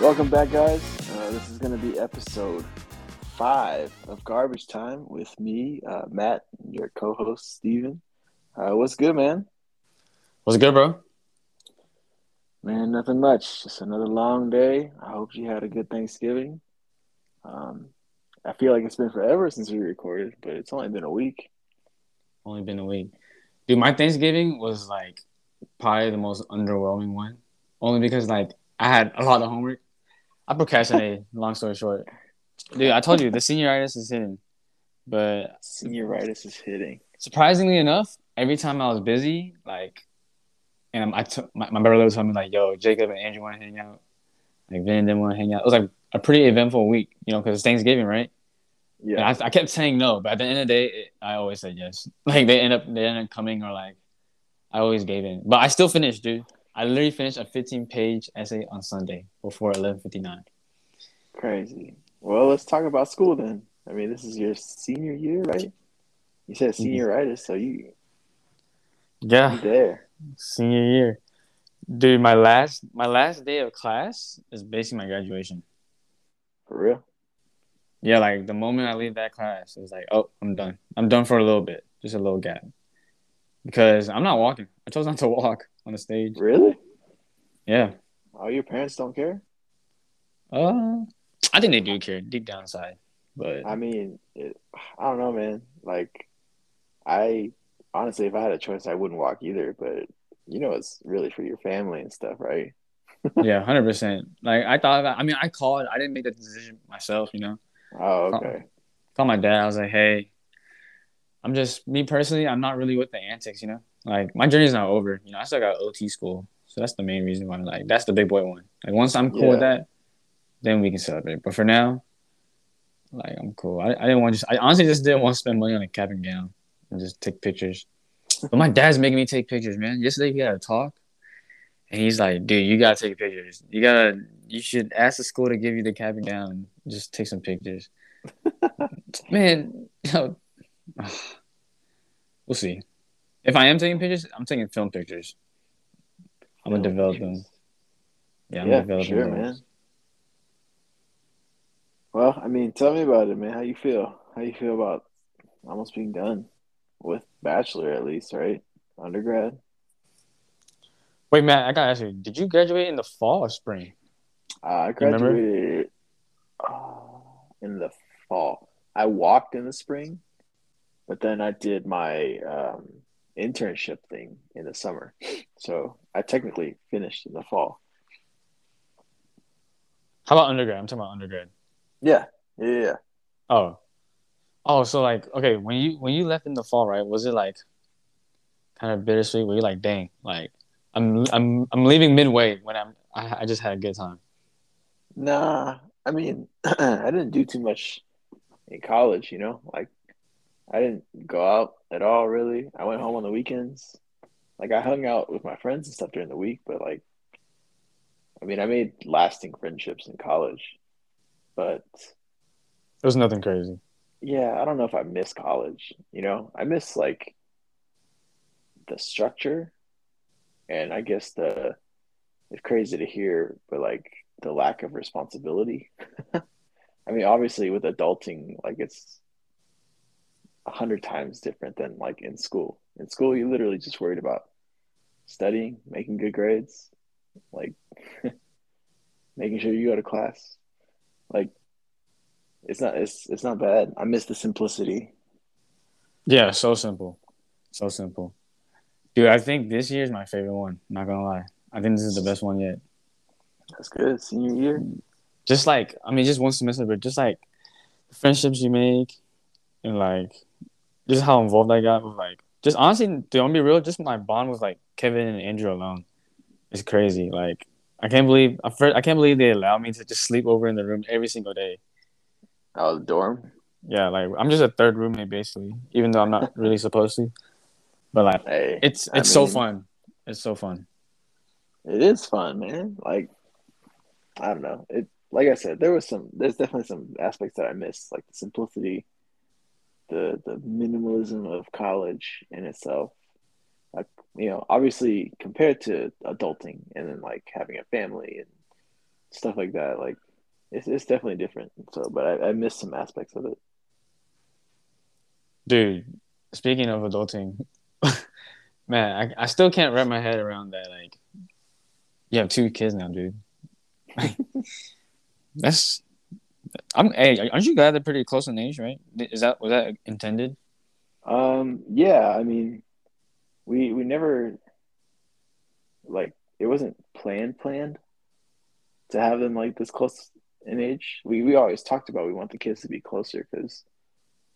Welcome back, guys. Uh, this is going to be episode five of Garbage Time with me, uh, Matt, and your co-host Steven. Uh, what's good, man? What's good, bro? Man, nothing much. Just another long day. I hope you had a good Thanksgiving. Um, I feel like it's been forever since we recorded, but it's only been a week. Only been a week. Dude, my Thanksgiving was like probably the most underwhelming one. Only because like I had a lot of homework. I procrastinated, long story short. Dude, I told you the senioritis is hitting. But Senioritis is hitting. surprisingly enough, every time I was busy, like and I took my, my brother was telling me like, yo, Jacob and Andrew want to hang out. Like Vin didn't want to hang out. It was like a pretty eventful week, you know, because it's Thanksgiving, right? Yeah. And I, I kept saying no, but at the end of the day, it, I always said yes. Like they end up they end up coming or like I always gave in, but I still finished, dude. I literally finished a 15 page essay on Sunday before 11:59. Crazy. Well, let's talk about school then. I mean, this is your senior year, right? You said mm-hmm. senioritis, so you Yeah, there. senior year, dude. My last my last day of class is basically my graduation. For real? Yeah, like the moment I leave that class, it's like, oh, I'm done. I'm done for a little bit, just a little gap, because I'm not walking. I chose not to walk on the stage. Really? Yeah. Oh, your parents don't care? Uh, I think they do care deep down inside, but I mean, it, I don't know, man. Like, I honestly, if I had a choice, I wouldn't walk either. But you know, it's really for your family and stuff, right? yeah, hundred percent. Like I thought about. I mean, I called. I didn't make the decision myself. You know, Oh, okay. called my dad. I was like, hey, I'm just me personally. I'm not really with the antics. You know, like my journey's not over. You know, I still got OT school, so that's the main reason why. Like that's the big boy one. Like once I'm cool with that, then we can celebrate. But for now, like I'm cool. I, I didn't want to. Just, I honestly just didn't want to spend money on a cap and gown and just take pictures. But my dad's making me take pictures, man. Yesterday we had a talk, and he's like, "Dude, you gotta take pictures. You gotta. You should ask the school to give you the cap and gown and just take some pictures." man, you know, we'll see. If I am taking pictures, I'm taking film pictures. I'm gonna Film develop pictures. them. Yeah, I'm Yeah, for developing sure, those. man. Well, I mean, tell me about it, man. How you feel? How you feel about almost being done with bachelor, at least, right? Undergrad. Wait, Matt, I gotta ask you: Did you graduate in the fall or spring? Uh, I graduated uh, in the fall. I walked in the spring, but then I did my um, internship thing in the summer. So I technically finished in the fall. How about undergrad? I'm talking about undergrad. Yeah, yeah, yeah. Oh, oh, so like, okay, when you when you left in the fall, right? Was it like kind of bittersweet? Were you like, dang, like I'm I'm I'm leaving midway when I'm I, I just had a good time. Nah, I mean, I didn't do too much in college, you know? Like, I didn't go out at all, really. I went home on the weekends. Like, I hung out with my friends and stuff during the week, but, like, I mean, I made lasting friendships in college. But, It was nothing crazy. yeah, I don't know if I miss college, you know? I miss, like, the structure and I guess the, it's crazy to hear, but, like, the lack of responsibility. I mean, obviously, with adulting, like it's a hundred times different than like in school. In school, you literally just worried about studying, making good grades, like making sure you go to class. Like it's not it's it's not bad. I miss the simplicity. Yeah, so simple, so simple, dude. I think this year is my favorite one. Not gonna lie, I think this is the best one yet. That's good. Senior year. Just like I mean, just one semester, but just like the friendships you make, and like just how involved I got with like just honestly, to be real, just my bond with like Kevin and Andrew alone is crazy. Like I can't believe I first, I can't believe they allow me to just sleep over in the room every single day. Oh, the dorm. Yeah, like I'm just a third roommate basically, even though I'm not really supposed to. But like Hey, it's I it's so mean- fun. It's so fun. It is fun, man. Like I don't know. It like I said, there was some there's definitely some aspects that I missed, like the simplicity, the the minimalism of college in itself. Like, you know, obviously compared to adulting and then like having a family and stuff like that. Like it's it's definitely different. So, but I, I miss some aspects of it. Dude, speaking of adulting, man, I, I still can't wrap my head around that. Like, you have two kids now, dude. That's I'm. Hey, aren't you glad they're pretty close in age, right? Is that was that intended? Um. Yeah. I mean, we we never like it wasn't planned planned to have them like this close in age. We we always talked about we want the kids to be closer because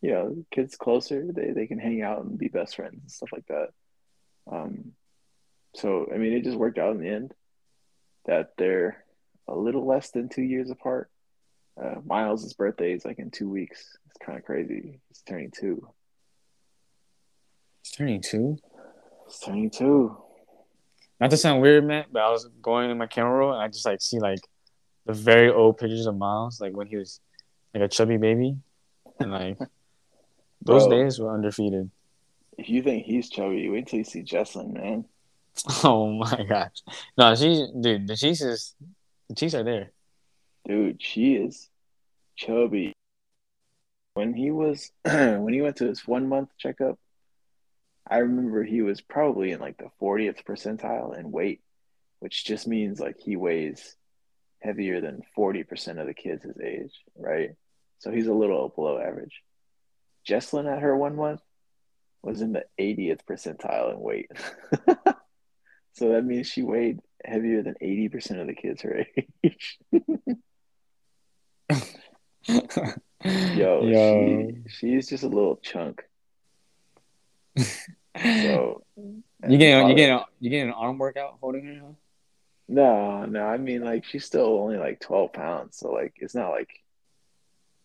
you know kids closer they they can hang out and be best friends and stuff like that. Um. So I mean, it just worked out in the end that they're a little less than two years apart. Uh, Miles' birthday is like in two weeks. It's kind of crazy. He's turning two. He's turning two. He's turning two. Not to sound weird, man, but I was going in my camera roll and I just like see like the very old pictures of Miles, like when he was like a chubby baby, and like those Bro, days were undefeated. If you think he's chubby, wait till you see Jesslyn, man. Oh my gosh, no, she's dude. The cheeks is the cheeks are there. Dude, she is chubby. When he was when he went to his one month checkup, I remember he was probably in like the 40th percentile in weight, which just means like he weighs heavier than 40% of the kids his age, right? So he's a little below average. Jesslyn at her one month was in the 80th percentile in weight. so that means she weighed heavier than 80% of the kids her age. Yo, Yo. She, she's just a little chunk. so you getting you getting you getting an arm workout holding her? Huh? No, no. I mean, like she's still only like twelve pounds, so like it's not like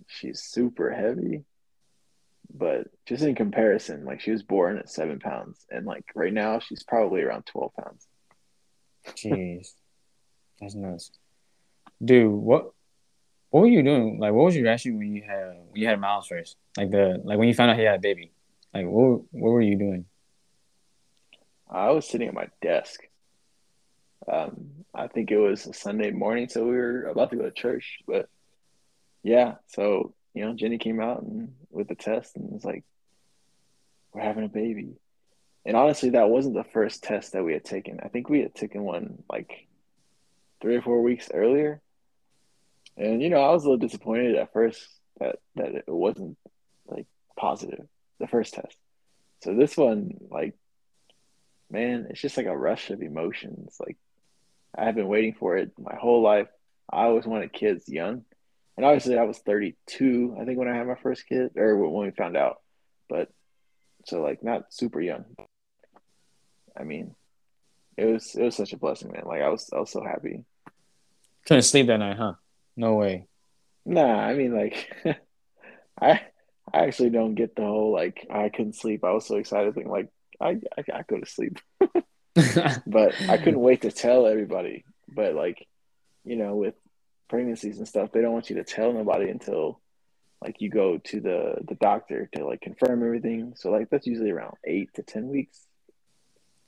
she's super heavy. But just in comparison, like she was born at seven pounds, and like right now she's probably around twelve pounds. Jeez, that's nuts, dude. What what were you doing? Like, what was your reaction when you had when you had Miles first? Like the like when you found out he had a baby. Like, what what were you doing? I was sitting at my desk. Um, I think it was a Sunday morning, so we were about to go to church. But yeah, so you know, Jenny came out and with the test and was like, "We're having a baby." And honestly, that wasn't the first test that we had taken. I think we had taken one like three or four weeks earlier, and you know, I was a little disappointed at first that that it wasn't like positive the first test. So this one, like, man, it's just like a rush of emotions. Like, I have been waiting for it my whole life. I always wanted kids young, and obviously, I was 32. I think when I had my first kid, or when we found out. But so, like, not super young. I mean, it was it was such a blessing, man. Like, I was I was so happy. Couldn't sleep that night, huh? No way. Nah, I mean like I I actually don't get the whole like I couldn't sleep. I was so excited thinking like I I, I go to sleep. but I couldn't wait to tell everybody. But like, you know, with pregnancies and stuff, they don't want you to tell nobody until like you go to the the doctor to like confirm everything. So like that's usually around eight to ten weeks.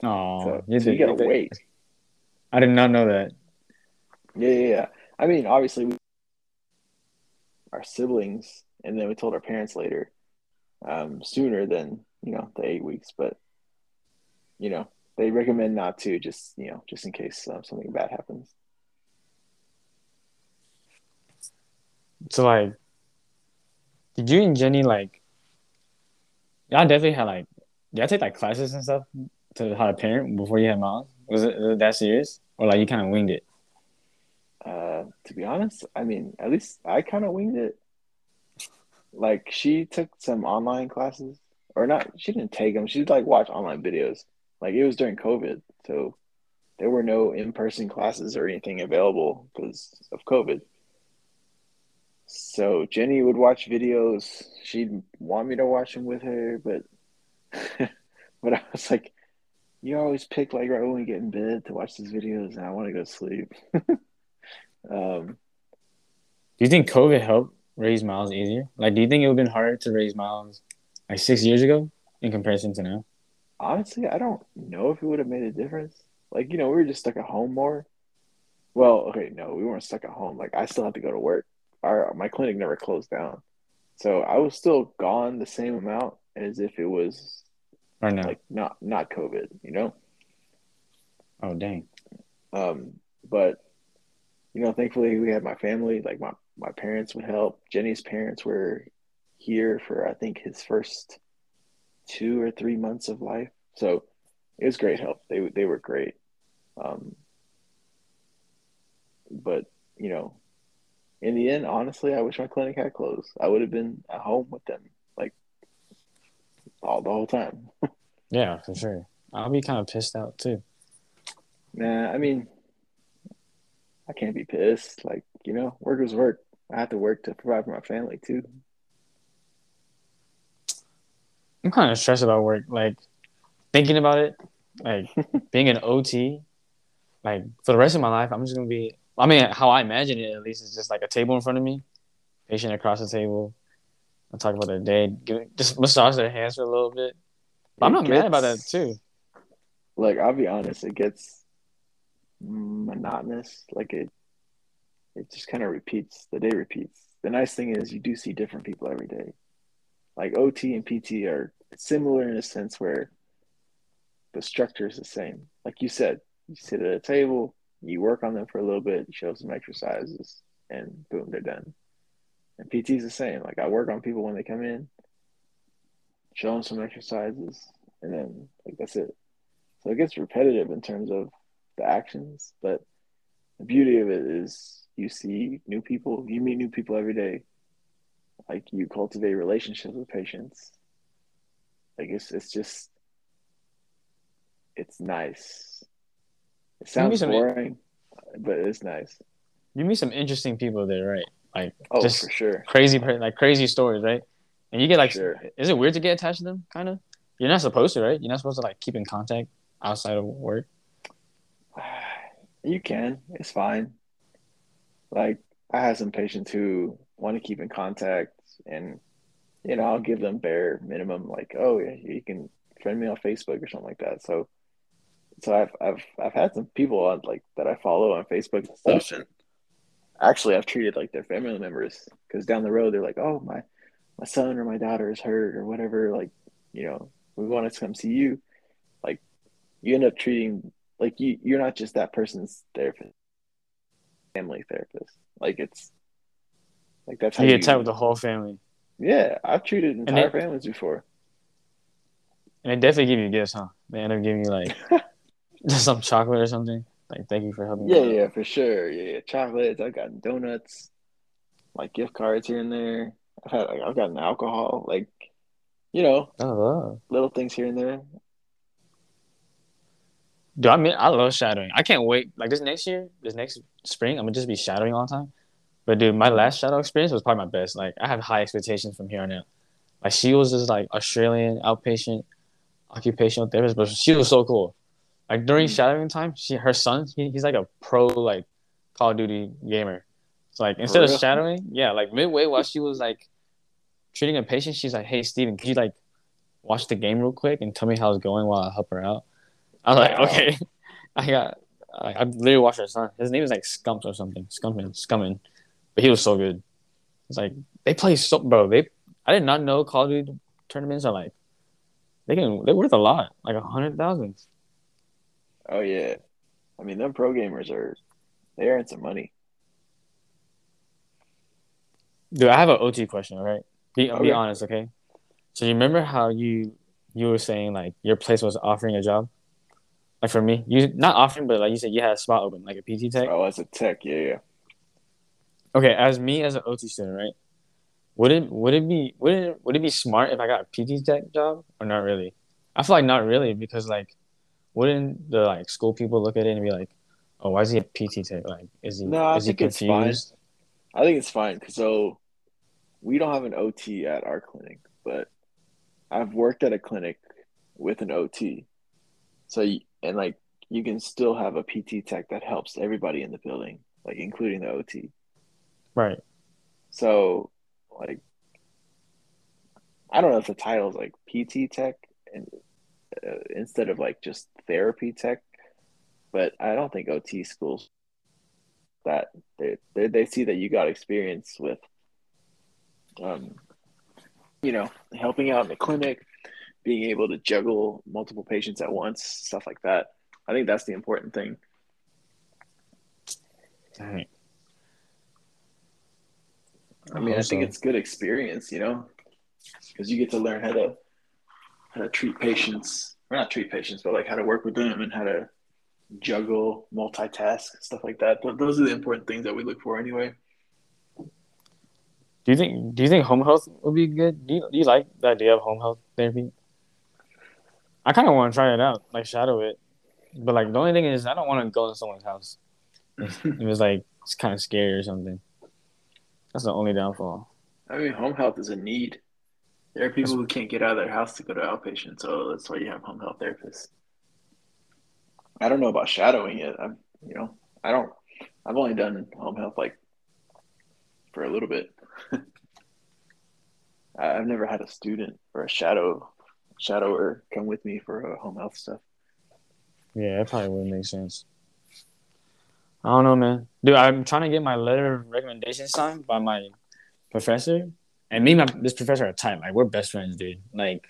Oh, so, you, so you gotta wait. I did not know that. Yeah, yeah, yeah. I mean, obviously, we our siblings, and then we told our parents later, um, sooner than you know the eight weeks. But you know, they recommend not to, just you know, just in case um, something bad happens. So like, did you and Jenny like? Y'all definitely had like, y'all take like classes and stuff to how to parent before you had it, was it that serious, or like you kind of winged it? Uh, to be honest, I mean, at least I kind of winged it. Like she took some online classes, or not? She didn't take them. She like watch online videos. Like it was during COVID, so there were no in-person classes or anything available because of COVID. So Jenny would watch videos. She'd want me to watch them with her, but but I was like, you always pick like right when we get in bed to watch these videos, and I want to go to sleep. Um, do you think COVID helped raise Miles easier? Like, do you think it would have been harder to raise Miles like six years ago in comparison to now? Honestly, I don't know if it would have made a difference. Like, you know, we were just stuck at home more. Well, okay, no, we weren't stuck at home. Like I still had to go to work. Our my clinic never closed down, so I was still gone the same amount as if it was Or no? like not not COVID. You know. oh dang. Um, but you know, thankfully we had my family. Like my my parents would help. Jenny's parents were here for I think his first two or three months of life. So it was great help. They they were great. Um, but you know, in the end, honestly, I wish my clinic had closed. I would have been at home with them like all the whole time. Yeah, for sure. I'll be kind of pissed out too. Nah, I mean, I can't be pissed. Like you know, work is work. I have to work to provide for my family too. I'm kind of stressed about work. Like thinking about it, like being an OT, like for the rest of my life, I'm just gonna be. I mean, how I imagine it at least is just like a table in front of me, patient across the table. I'll talk about their day, give, just massage their hands for a little bit. But I'm not mad about that too. Like I'll be honest, it gets monotonous. Like it, it just kind of repeats. The day repeats. The nice thing is you do see different people every day. Like OT and PT are similar in a sense where the structure is the same. Like you said, you sit at a table, you work on them for a little bit, show some exercises, and boom, they're done. And PT is the same. Like I work on people when they come in, show them some exercises, and then like that's it. So it gets repetitive in terms of the actions, but the beauty of it is you see new people, you meet new people every day. Like you cultivate relationships with patients. Like it's it's just it's nice. It sounds boring, but it's nice. You meet some interesting people there, right? Like Oh, just for sure. crazy, like crazy stories, right? And you get like, Sure. is it weird to get attached to them? Kind of. You're not supposed to, right? You're not supposed to like keep in contact outside of work. You can. It's fine. Like I have some patients who want to keep in contact, and you know I'll give them bare minimum, like oh yeah, you can friend me on Facebook or something like that. So, so I've I've I've had some people on like that I follow on Facebook and stuff, and actually I've treated like their family members because down the road they're like, oh my my son or my daughter is hurt or whatever, like you know we wanted to come see you, like you end up treating like you you're not just that person's therapist family therapist like it's like that's how You you get tight with the whole family, yeah i've treated entire they- families before and they definitely give you gifts, huh? They end up giving you like some chocolate or something. Like, thank you for helping. me yeah out. yeah for sure yeah, yeah chocolates i've gotten donuts like gift cards here and there i've had like, i've gotten alcohol like you know Oh, little things here and there Dude, I mean, I love shadowing. I can't wait. Like this next year, this next spring, I'm gonna just be shadowing all the time. But dude, my last shadow experience was probably my best. Like I have high expectations from here on out. Like she was just like Australian outpatient occupational therapist, but she was so cool. Like during Mm. shadowing time, she her son, he, he's like a pro like Call of Duty gamer. So like instead of shadowing, yeah, like midway while she was like treating a patient, she's like, "Hey Steven, could you like watch the game real quick and tell me how it's going while I help her out?" I was like, uh, "Okay." I got, I, I literally watched her son. His name is like Scumps or something, Scumpin, Scummin, but he was so good. It's like they play so, bro. They, I did not know Call of Duty tournaments are like, they can, they're worth a lot, like a hundred thousand. oh yeah i mean them pro gamers are they earn some money Dude, I have an OT question, all right? Be, be honest, okay? So you remember how you you were saying like your place was offering a job? Like for me, you not often, but like you said you had a spot open, like a PT tech. oh as a tech yeah yeah Okay, as me as an OT student, right? Would it would it be would it would it be smart if I got a PT tech job or not really? I feel like not really because like wouldn't the like school people look at it and be like, oh, why is he a PT tech? Like, is he No, is he think it's fine. confused? I think it's fine because so we don't have an OT at our clinic, but I've worked at a clinic with an OT. So and like you can still have a PT tech that helps everybody in the building, like including the OT. Right. So like I don't know if the title is like PT tech and uh, instead of like just therapy tech, but I don't think OT schools that they they, they see that you got experience with um you know helping out in the clinic being able to juggle multiple patients at once stuff like that i think that's the important thing Dang. i mean i think Also- it's good experience you know because you get to learn how to how to treat patients or not treat patients but like how to work with them and how to juggle multitask stuff like that Th- those are the important things that we look for anyway Do you think do you think home health would be good? Do you, do you like the idea of home health therapy? I kind of want to try it out, like shadow it. But like the only thing is, I don't want to go to someone's house. It was like it's kind of scary or something. That's the only downfall. I mean, home health is a need. There are people who can't get out of their house to go to outpatient, so that's why you have home health therapists. I don't know about shadowing it. I'm, you know, I don't. I've only done home health like for a little bit. I've never had a student or a shadow shadower come with me for uh, home health stuff. Yeah, it probably wouldn't make sense. I don't know, man. Dude, I'm trying to get my letter of recommendation signed by my professor, and me and my, this professor are tight. Like we're best friends, dude. Like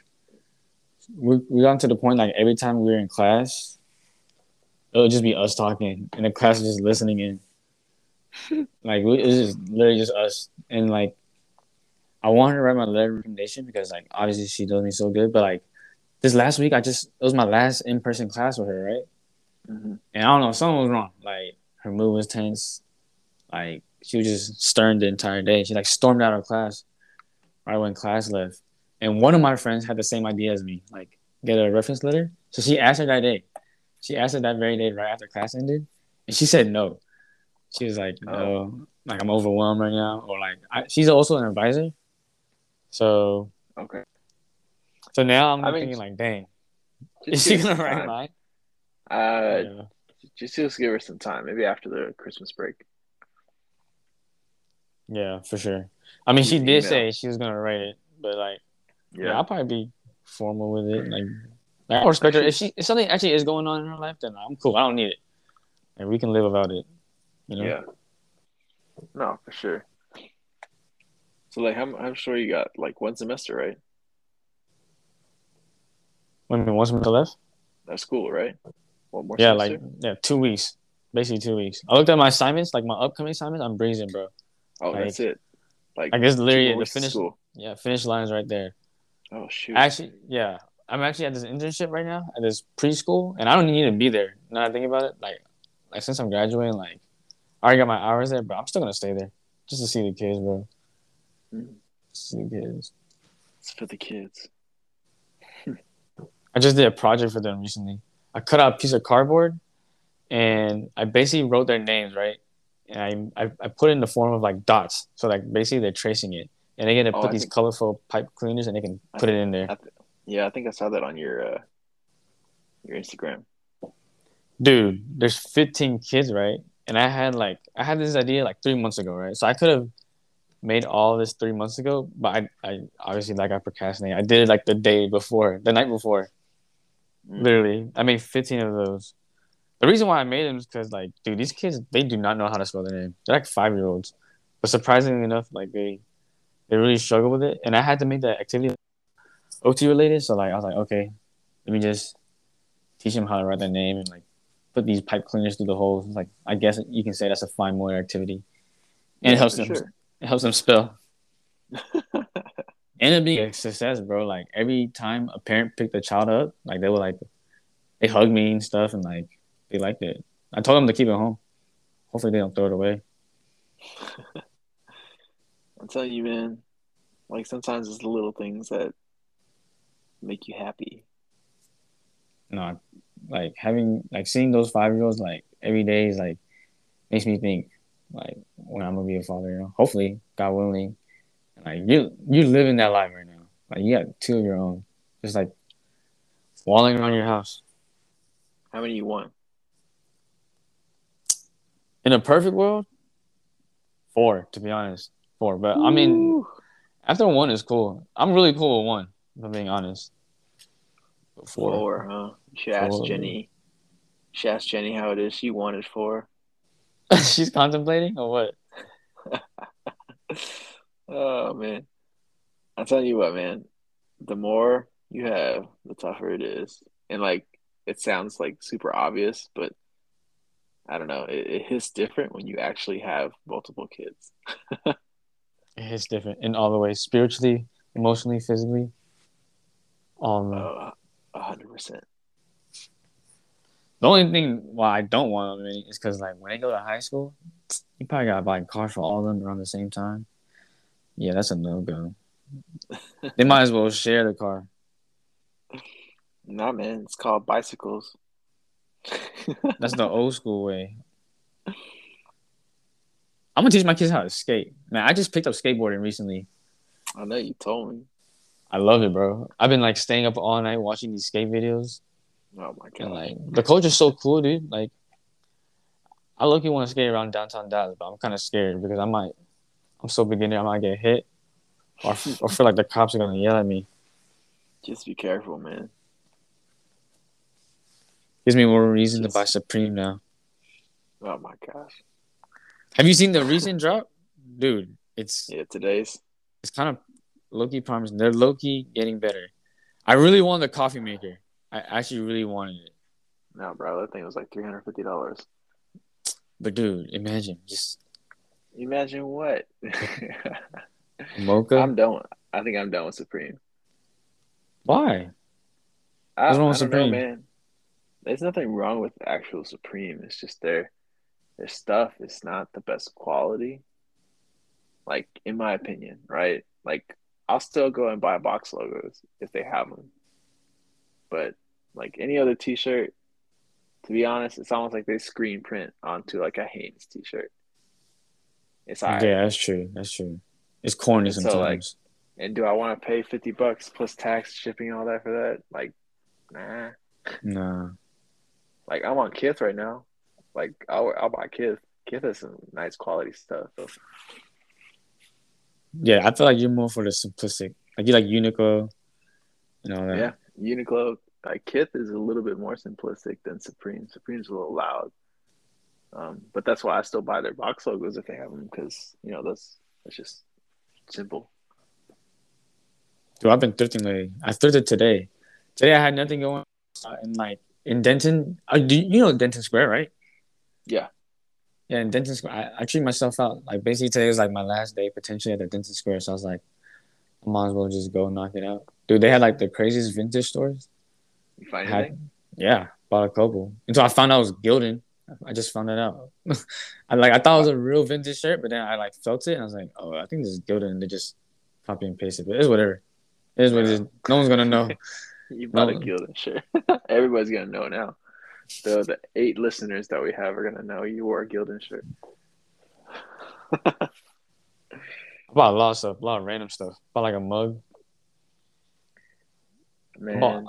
we we got to the point like every time we were in class, it'll just be us talking, and the class is just listening in. like we, it's just literally just us, and like I want her to write my letter of recommendation because like obviously she does me so good, but like this last week I just it was my last in person class with her, right? hmm And I don't know, something was wrong. Like her mood was tense. Like she was just stern the entire day. She like stormed out of class right when class left. And one of my friends had the same idea as me, like get a reference letter. So she asked her that day. She asked her that very day right after class ended, and she said no. She was like, no, like I'm overwhelmed right now, or like I, she's also an advisor. So Okay. so now I'm I mean, thinking like, dang, is she gonna write time. mine? Uh, Yeah. just just give her some time. Maybe after the Christmas break. Yeah, for sure. I mean, she did say she was gonna write it, but like, yeah, Yeah. I'll probably be formal with it. Like, like, I respect her. If she if something actually is going on in her life, then I'm cool. I don't need it. and we can live without it. You know? Yeah. No, for sure. So like, I'm I'm sure you got like one semester, right? When one semester left. That's school, right? One more Yeah, semester. like yeah, two weeks, basically two weeks. I looked at my assignments, like my upcoming assignments. I'm breezing, bro. oh, like- that's it. Like I guess literally the finish. Yeah, finish lines right there. Oh shoot. Actually, yeah, I'm actually at this internship right now at this preschool, and I don't need to be there. Now that I think about it, like, like since I'm graduating, like, I already got my hours there, but I'm still gonna stay there just to see the kids, bro. The kids. It's for the kids. I just did a project for them recently. I cut out a piece of cardboard, and I basically wrote their names right, and I I, I put it in the form of like dots, so like basically they're tracing it, and they get to Oh, put I these think- colorful pipe cleaners, and they can put it in there. I th- yeah, I think I saw that on your uh, your Instagram. dude there's 15 kids right and i had like i had this idea like three months ago right so i could have made all this three months ago but i, I obviously like i procrastinated i did it like the day before the night before Mm. literally i made 15 of those the reason why i made them is because like dude these kids they do not know how to spell their name they're like five year olds but surprisingly enough like they they really struggle with it and i had to make that activity ot related so like i was like okay let me just teach them how to write their name and like put these pipe cleaners through the holes. Like I guess you can say that's a fine motor activity, and it helps them. sure. It helps them spell. and it being a success, bro. Like every time a parent picked a child up, like they were like, they hugged me and stuff, and like they liked it. I told them to keep it home. Hopefully they don't throw it away. I'm telling you, man. Like sometimes it's the little things that make you happy. No, like having like seeing those five year olds like every day is like makes me think like when I'm gonna be a father. You know, hopefully, God willing, like you you're living that life right now. Like you got two of your own, just like walling around your house. How many you want? In a perfect world, four to be honest, four. But I mean, after one is cool. I'm really cool with one. If I'm being honest. But four. four, huh? You should ask Jenny. You should ask Jenny how it is. She wanted four. She's contemplating or what? oh man. I'm telling you what, man. The more you have, the tougher it is. And like it sounds like super obvious, but I don't know. It, it hits different when you actually have multiple kids. it hits different in all the ways spiritually, emotionally, physically. Um, oh, hundred percent. The only thing why I don't want them is because like when they go to high school, you probably gotta buy a car for all of them around the same time. Yeah, that's a no go. they might as well share the car. Nah, man, it's called bicycles. That's the old school way. I'm gonna teach my kids how to skate. Man, I just picked up skateboarding recently. I know you told me. I love it, bro. I've been like staying up all night watching these skate videos. Oh my god! And like the coach is so cool, dude. Like, I look, you want to skate around downtown Dallas, but I'm kind of scared because I might, I'm so beginner, I might get hit, or, or feel like the cops are gonna yell at me. Just be careful, man. Gives me more reason Just... to buy Supreme now. Oh my gosh! Have you seen the recent drop, dude? It's yeah, today's. It's kind of lowkey promising. They're lowkey getting better. I really want the coffee maker. I actually really wanted it. No, bro, that thing was like three hundred fifty dollars. But dude, imagine just. Imagine what? Mocha. I'm done. I think I'm done with Supreme. Why? I, I don't Supreme? know, man. There's nothing wrong with actual Supreme. It's just their their stuff is not the best quality. Like in my opinion, right? Like I'll still go and buy box logos if they have them. But like any other T-shirt, to be honest, it's almost like they screen print onto like a Hanes T-shirt. It's all right. Yeah, that's true. That's true. It's corny and sometimes. So, like, and do I want to pay fifty bucks plus tax, shipping, all that for that? Like, nah. Nah. Like I'm on Kith right now. Like I'll I'll buy Kith. Kith has some nice quality stuff. Yeah, I feel like you're more for the simplistic. Like you like Uniqlo and all that. Yeah, Uniqlo. Like Kith is a little bit more simplistic than Supreme. Supreme's a little loud. Um, but that's why I still buy their box logos if they have them because you know that's that's just simple. Dude, I've been thrifting lately. I thrifted today. Today I had nothing going on, and like in Denton. Uh, do you know Denton Square, right? Yeah. Yeah, in Denton Square, I, I treat myself out. Like basically today was like my last day potentially at the Denton Square, so I was like, I might as well just go knock it out. Dude, they had like the craziest vintage stores. You find had, anything? Yeah, bought a couple. Until I found out it was Gildan. I just found it out. I like I thought it was a real vintage shirt, but then I like felt it and I was like, oh, I think this is Gildan. And they just copy and paste it. But it's whatever. It is what it is. No one's gonna know. you bought no. a Gildan shirt. Everybody's gonna know now. So the eight listeners that we have are gonna know you wore a Gildan shirt. I bought a lot of stuff, a lot of random stuff. Bought like a mug. Man,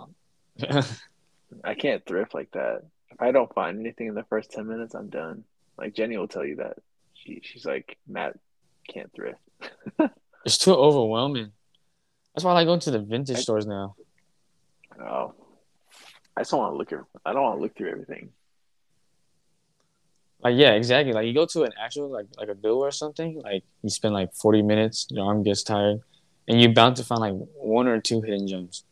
I can't thrift like that. If I don't find anything in the first ten minutes, I'm done. Like Jenny will tell you that. She she's like Matt can't thrift. it's too overwhelming. That's why I like going to the vintage I, stores now. Oh, I just don't want to look at. I don't want to look through everything. Like yeah, exactly. Like you go to an actual like like a bill or something. Like you spend like forty minutes, your arm gets tired, and you're bound to find like one or two hidden gems.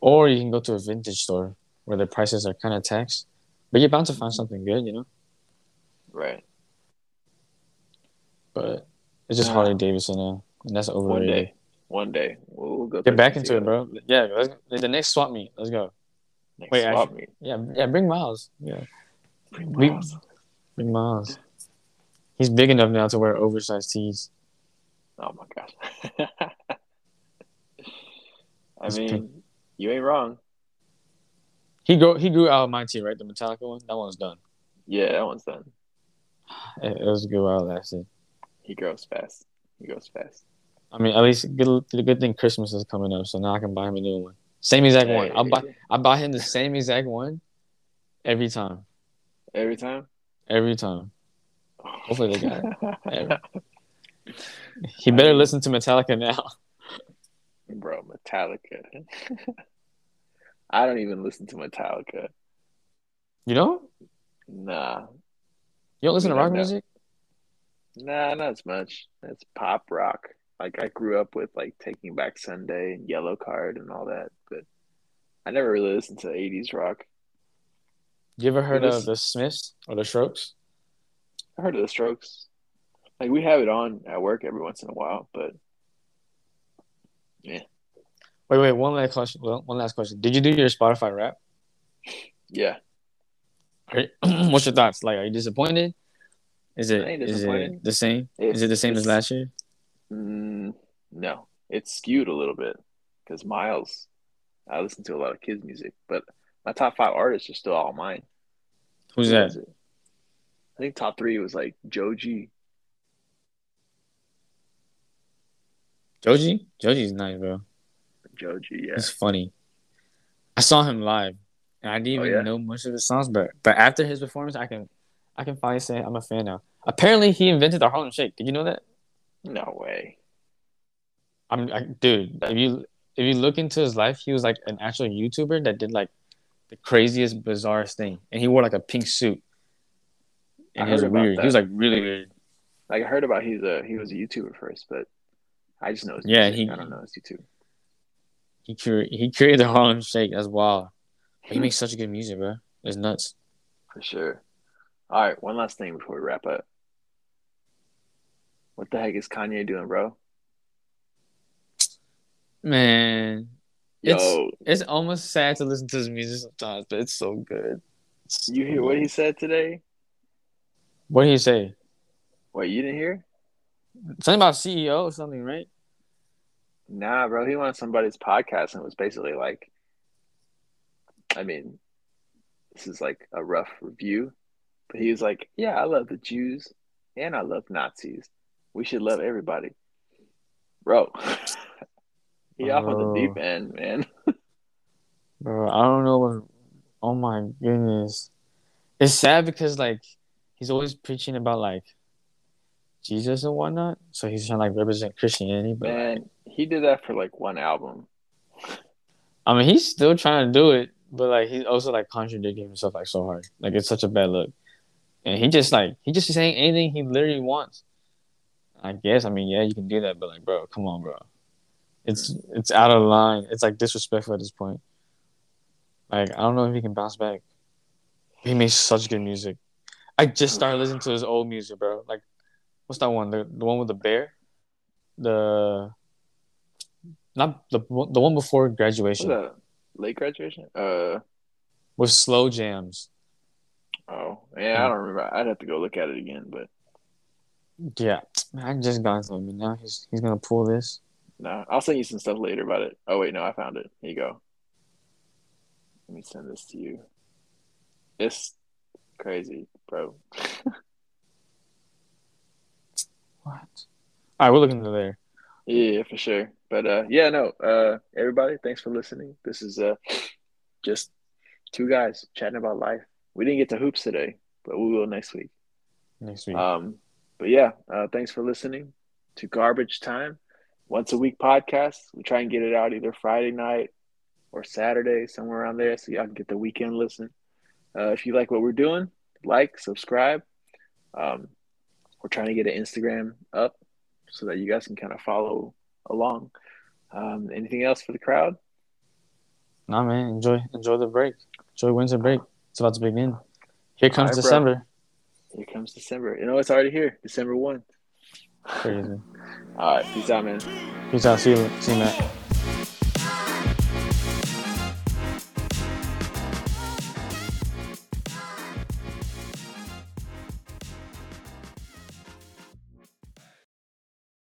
Or you can go to a vintage store where the prices are kind of taxed, but you're bound to find mm-hmm. something good, you know. Right. But it's just Harley uh, Davidson now, and that's overrated. One day, one day we'll, go. Get back into it, bro. Yeah, let's, the next swap meet. Let's go. Next Wait, swap meet. Yeah, yeah. Bring Miles. Yeah. Bring Miles. Bring Miles. He's big enough now to wear oversized tees. Oh my gosh. I mean, you ain't wrong. He go he grew out of my team, right? The Metallica one. That one's done. Yeah, that one's done. It, it was a good while lasted. He grows fast. He grows fast. I mean, at least good. The good thing Christmas is coming up, so now I can buy him a new one. Same exact hey, one. I buy I buy him the same exact one every time. Every time. Every time. Hopefully they got it. he better listen to Metallica now. Bro, Metallica. I don't even listen to Metallica. You don't? Nah. You don't listen to rock music? Nah, not as much. It's pop rock. Like I grew up with like Taking Back Sunday and Yellowcard and all that, but I never really listened to '80s rock. You ever heard of the Smiths or the Strokes? I heard of the Strokes. Like we have it on at work every once in a while, but Wait, wait. One last question. Well, one last question. Did you do your Spotify Wrap? yeah, you- What's your thoughts? Like, are you disappointed? Is it is it the same? It- is it the same as last year? mm, no, it's skewed a little bit because Miles. I listen to a lot of kids' music, but my top five artists are still all mine. Who's that? I think top three was like Joji. Joji? Joji's nice, bro. Joji, yeah. He's funny. I saw him live, and I didn't Oh, even yeah? know much of his songs, but but after his performance, I can I can finally say I'm a fan now. Apparently, he invented the Harlem Shake. Did you know that? No way. I'm I, dude. If you if you look into his life, he was like an actual YouTuber that did like the craziest, bizarrest thing, and he wore like a pink suit, I and he was weird. He was like really weird. Like I heard about he's a he was a YouTuber first, but I just know Yeah, he- I don't know his YouTube. He cre- he created the Harlem Shake. That's wild. But he hmm. makes such good music, bro. It's nuts. For sure. All right, one last thing before we wrap up. What the heck is Kanye doing, bro? Man, Yo, It's- it's almost sad to listen to his music sometimes, but it's so good. It's you hear what he said today? What did he say? What you didn't hear? Something about CEO or something, right? Nah, bro. He went on somebody's podcast and was basically like, I mean, this is like a rough review, but he was like, yeah, I love the Jews and I love Nazis. We should love everybody. Bro, he off on the deep end, man. Bro, I don't know what. Oh my goodness, it's sad because like he's always preaching about like Jesus and whatnot, so he's trying to like represent Christianity. But like, Man, he did that for like one album. I mean, he's still trying to do it, but like he's also like contradicting himself like so hard. Like it's such a bad look, and he just like he just saying anything he literally wants. I guess I mean yeah, you can do that, but like bro, come on, bro. It's it's out of line. It's like disrespectful at this point. Like I don't know if he can bounce back. He makes such good music. I just started listening to his old music, bro. Like, what's that one? The the one with the bear, the not the the one before What's graduation that? Late graduation? Uh with slow jams. oh, yeah, I don't remember. I'd have to go look at it again, but Yeah, I just got to him, and now he's he's gonna pull this. no, I'll send you some stuff later about it. Oh wait, no, I found it. Here you go. Let me send this to you. It's crazy, bro. What? All right, we're looking into there. Yeah, for sure. But uh yeah, no, uh everybody, thanks for listening. This is uh just two guys chatting about life. We didn't get to hoops today, but we will next week. Next week. Um but yeah, uh thanks for listening to Garbage Time. Once a week podcast. We try and get it out either Friday night or Saturday, somewhere around there, so y'all can get the weekend listen. Uh if you like what we're doing, like, subscribe. Um we're trying to get an Instagram up so that you guys can kind of follow along. Um, anything else for the crowd? nah, man, enjoy enjoy the break. Enjoy winter break. It's about to begin. Here comes right, bro. December. Here comes December. You know, it's already here. December 1. Crazy. All right. Peace out, man. Peace out. See you. See you, Matt.